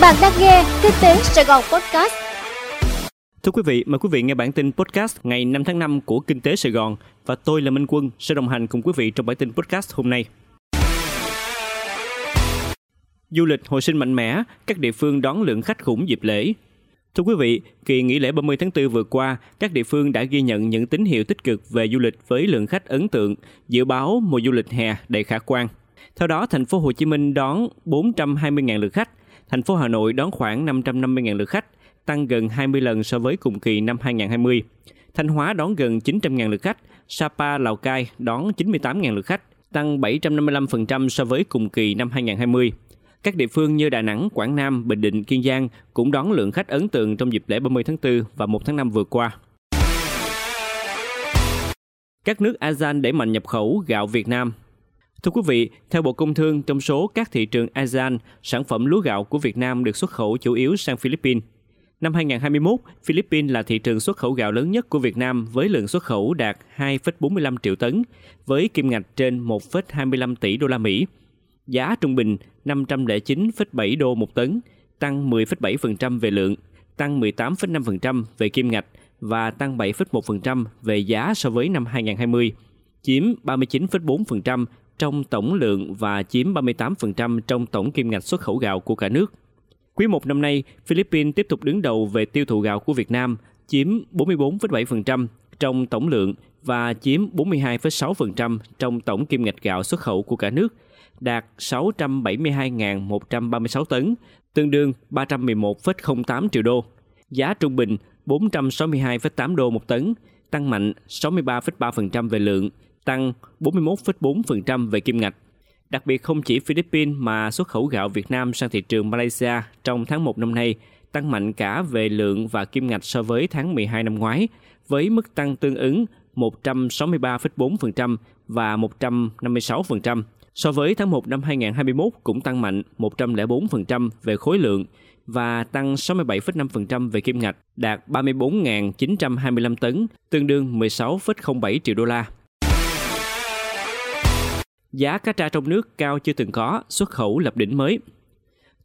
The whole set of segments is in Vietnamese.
Bạn đang nghe Kinh tế Sài Gòn Podcast. Thưa quý vị, mời quý vị nghe bản tin podcast ngày 5 tháng 5 của Kinh tế Sài Gòn và tôi là Minh Quân sẽ đồng hành cùng quý vị trong bản tin podcast hôm nay. Du lịch hồi sinh mạnh mẽ, các địa phương đón lượng khách khủng dịp lễ. Thưa quý vị, kỳ nghỉ lễ 30 tháng 4 vừa qua, các địa phương đã ghi nhận những tín hiệu tích cực về du lịch với lượng khách ấn tượng, dự báo mùa du lịch hè đầy khả quan. Theo đó, thành phố Hồ Chí Minh đón 420.000 lượt khách, thành phố Hà Nội đón khoảng 550.000 lượt khách, tăng gần 20 lần so với cùng kỳ năm 2020. Thanh Hóa đón gần 900.000 lượt khách, Sapa, Lào Cai đón 98.000 lượt khách, tăng 755% so với cùng kỳ năm 2020. Các địa phương như Đà Nẵng, Quảng Nam, Bình Định, Kiên Giang cũng đón lượng khách ấn tượng trong dịp lễ 30 tháng 4 và 1 tháng 5 vừa qua. Các nước ASEAN đẩy mạnh nhập khẩu gạo Việt Nam Thưa quý vị, theo Bộ Công Thương, trong số các thị trường ASEAN, sản phẩm lúa gạo của Việt Nam được xuất khẩu chủ yếu sang Philippines. Năm 2021, Philippines là thị trường xuất khẩu gạo lớn nhất của Việt Nam với lượng xuất khẩu đạt 2,45 triệu tấn, với kim ngạch trên 1,25 tỷ đô la Mỹ. Giá trung bình 509,7 đô một tấn, tăng 10,7% về lượng, tăng 18,5% về kim ngạch và tăng 7,1% về giá so với năm 2020, chiếm 39,4% trong tổng lượng và chiếm 38% trong tổng kim ngạch xuất khẩu gạo của cả nước. Quý một năm nay, Philippines tiếp tục đứng đầu về tiêu thụ gạo của Việt Nam, chiếm 44,7% trong tổng lượng và chiếm 42,6% trong tổng kim ngạch gạo xuất khẩu của cả nước, đạt 672.136 tấn, tương đương 311,08 triệu đô. Giá trung bình 462,8 đô một tấn, tăng mạnh 63,3% về lượng, tăng 41,4% về kim ngạch. Đặc biệt không chỉ Philippines mà xuất khẩu gạo Việt Nam sang thị trường Malaysia trong tháng 1 năm nay tăng mạnh cả về lượng và kim ngạch so với tháng 12 năm ngoái, với mức tăng tương ứng 163,4% và 156%. So với tháng 1 năm 2021 cũng tăng mạnh 104% về khối lượng và tăng 67,5% về kim ngạch, đạt 34.925 tấn, tương đương 16,07 triệu đô la. Giá cá tra trong nước cao chưa từng có, xuất khẩu lập đỉnh mới.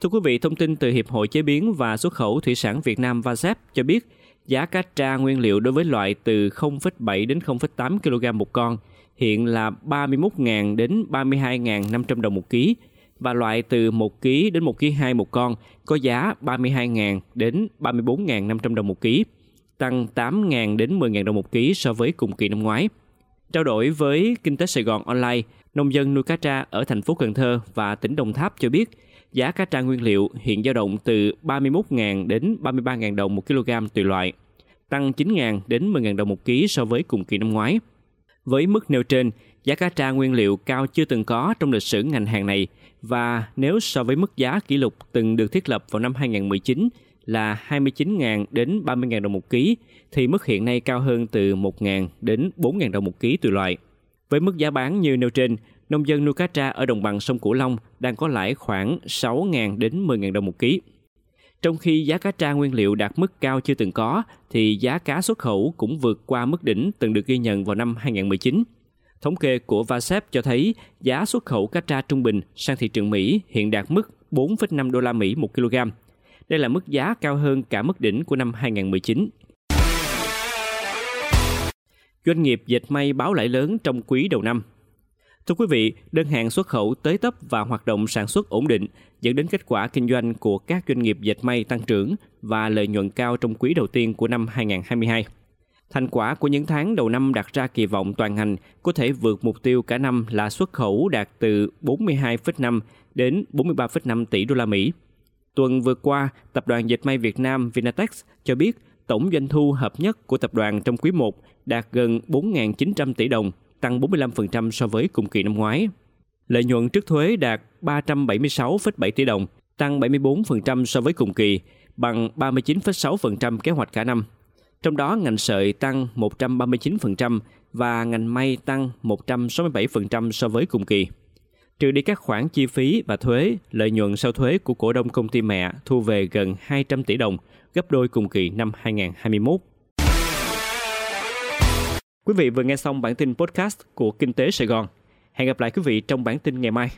Thưa quý vị, thông tin từ Hiệp hội Chế biến và Xuất khẩu Thủy sản Việt Nam VASEP cho biết, giá cá tra nguyên liệu đối với loại từ 0,7 đến 0,8 kg một con hiện là 31.000 đến 32.500 đồng một ký và loại từ 1 kg đến 1 kg 2 một con có giá 32.000 đến 34.500 đồng một ký, tăng 8.000 đến 10.000 đồng một ký so với cùng kỳ năm ngoái. Trao đổi với Kinh tế Sài Gòn Online, nông dân nuôi cá tra ở thành phố Cần Thơ và tỉnh Đồng Tháp cho biết giá cá tra nguyên liệu hiện dao động từ 31.000 đến 33.000 đồng một kg tùy loại, tăng 9.000 đến 10.000 đồng một ký so với cùng kỳ năm ngoái. Với mức nêu trên, giá cá tra nguyên liệu cao chưa từng có trong lịch sử ngành hàng này và nếu so với mức giá kỷ lục từng được thiết lập vào năm 2019 là 29.000 đến 30.000 đồng một ký thì mức hiện nay cao hơn từ 1.000 đến 4.000 đồng một ký tùy loại. Với mức giá bán như nêu trên, nông dân nuôi cá tra ở đồng bằng sông Cửu Long đang có lãi khoảng 6.000 đến 10.000 đồng một ký. Trong khi giá cá tra nguyên liệu đạt mức cao chưa từng có, thì giá cá xuất khẩu cũng vượt qua mức đỉnh từng được ghi nhận vào năm 2019. Thống kê của VASEP cho thấy giá xuất khẩu cá tra trung bình sang thị trường Mỹ hiện đạt mức 4,5 đô la Mỹ một kg. Đây là mức giá cao hơn cả mức đỉnh của năm 2019. Doanh nghiệp dệt may báo lãi lớn trong quý đầu năm. Thưa quý vị, đơn hàng xuất khẩu tới tấp và hoạt động sản xuất ổn định dẫn đến kết quả kinh doanh của các doanh nghiệp dệt may tăng trưởng và lợi nhuận cao trong quý đầu tiên của năm 2022. Thành quả của những tháng đầu năm đặt ra kỳ vọng toàn ngành có thể vượt mục tiêu cả năm là xuất khẩu đạt từ 42,5 đến 43,5 tỷ đô la Mỹ. Tuần vừa qua, Tập đoàn Dệt may Việt Nam Vinatex cho biết tổng doanh thu hợp nhất của tập đoàn trong quý 1 đạt gần 4.900 tỷ đồng, tăng 45% so với cùng kỳ năm ngoái. Lợi nhuận trước thuế đạt 376,7 tỷ đồng, tăng 74% so với cùng kỳ, bằng 39,6% kế hoạch cả năm. Trong đó ngành sợi tăng 139% và ngành may tăng 167% so với cùng kỳ. Trừ đi các khoản chi phí và thuế, lợi nhuận sau thuế của cổ đông công ty mẹ thu về gần 200 tỷ đồng, gấp đôi cùng kỳ năm 2021. Quý vị vừa nghe xong bản tin podcast của Kinh tế Sài Gòn. Hẹn gặp lại quý vị trong bản tin ngày mai.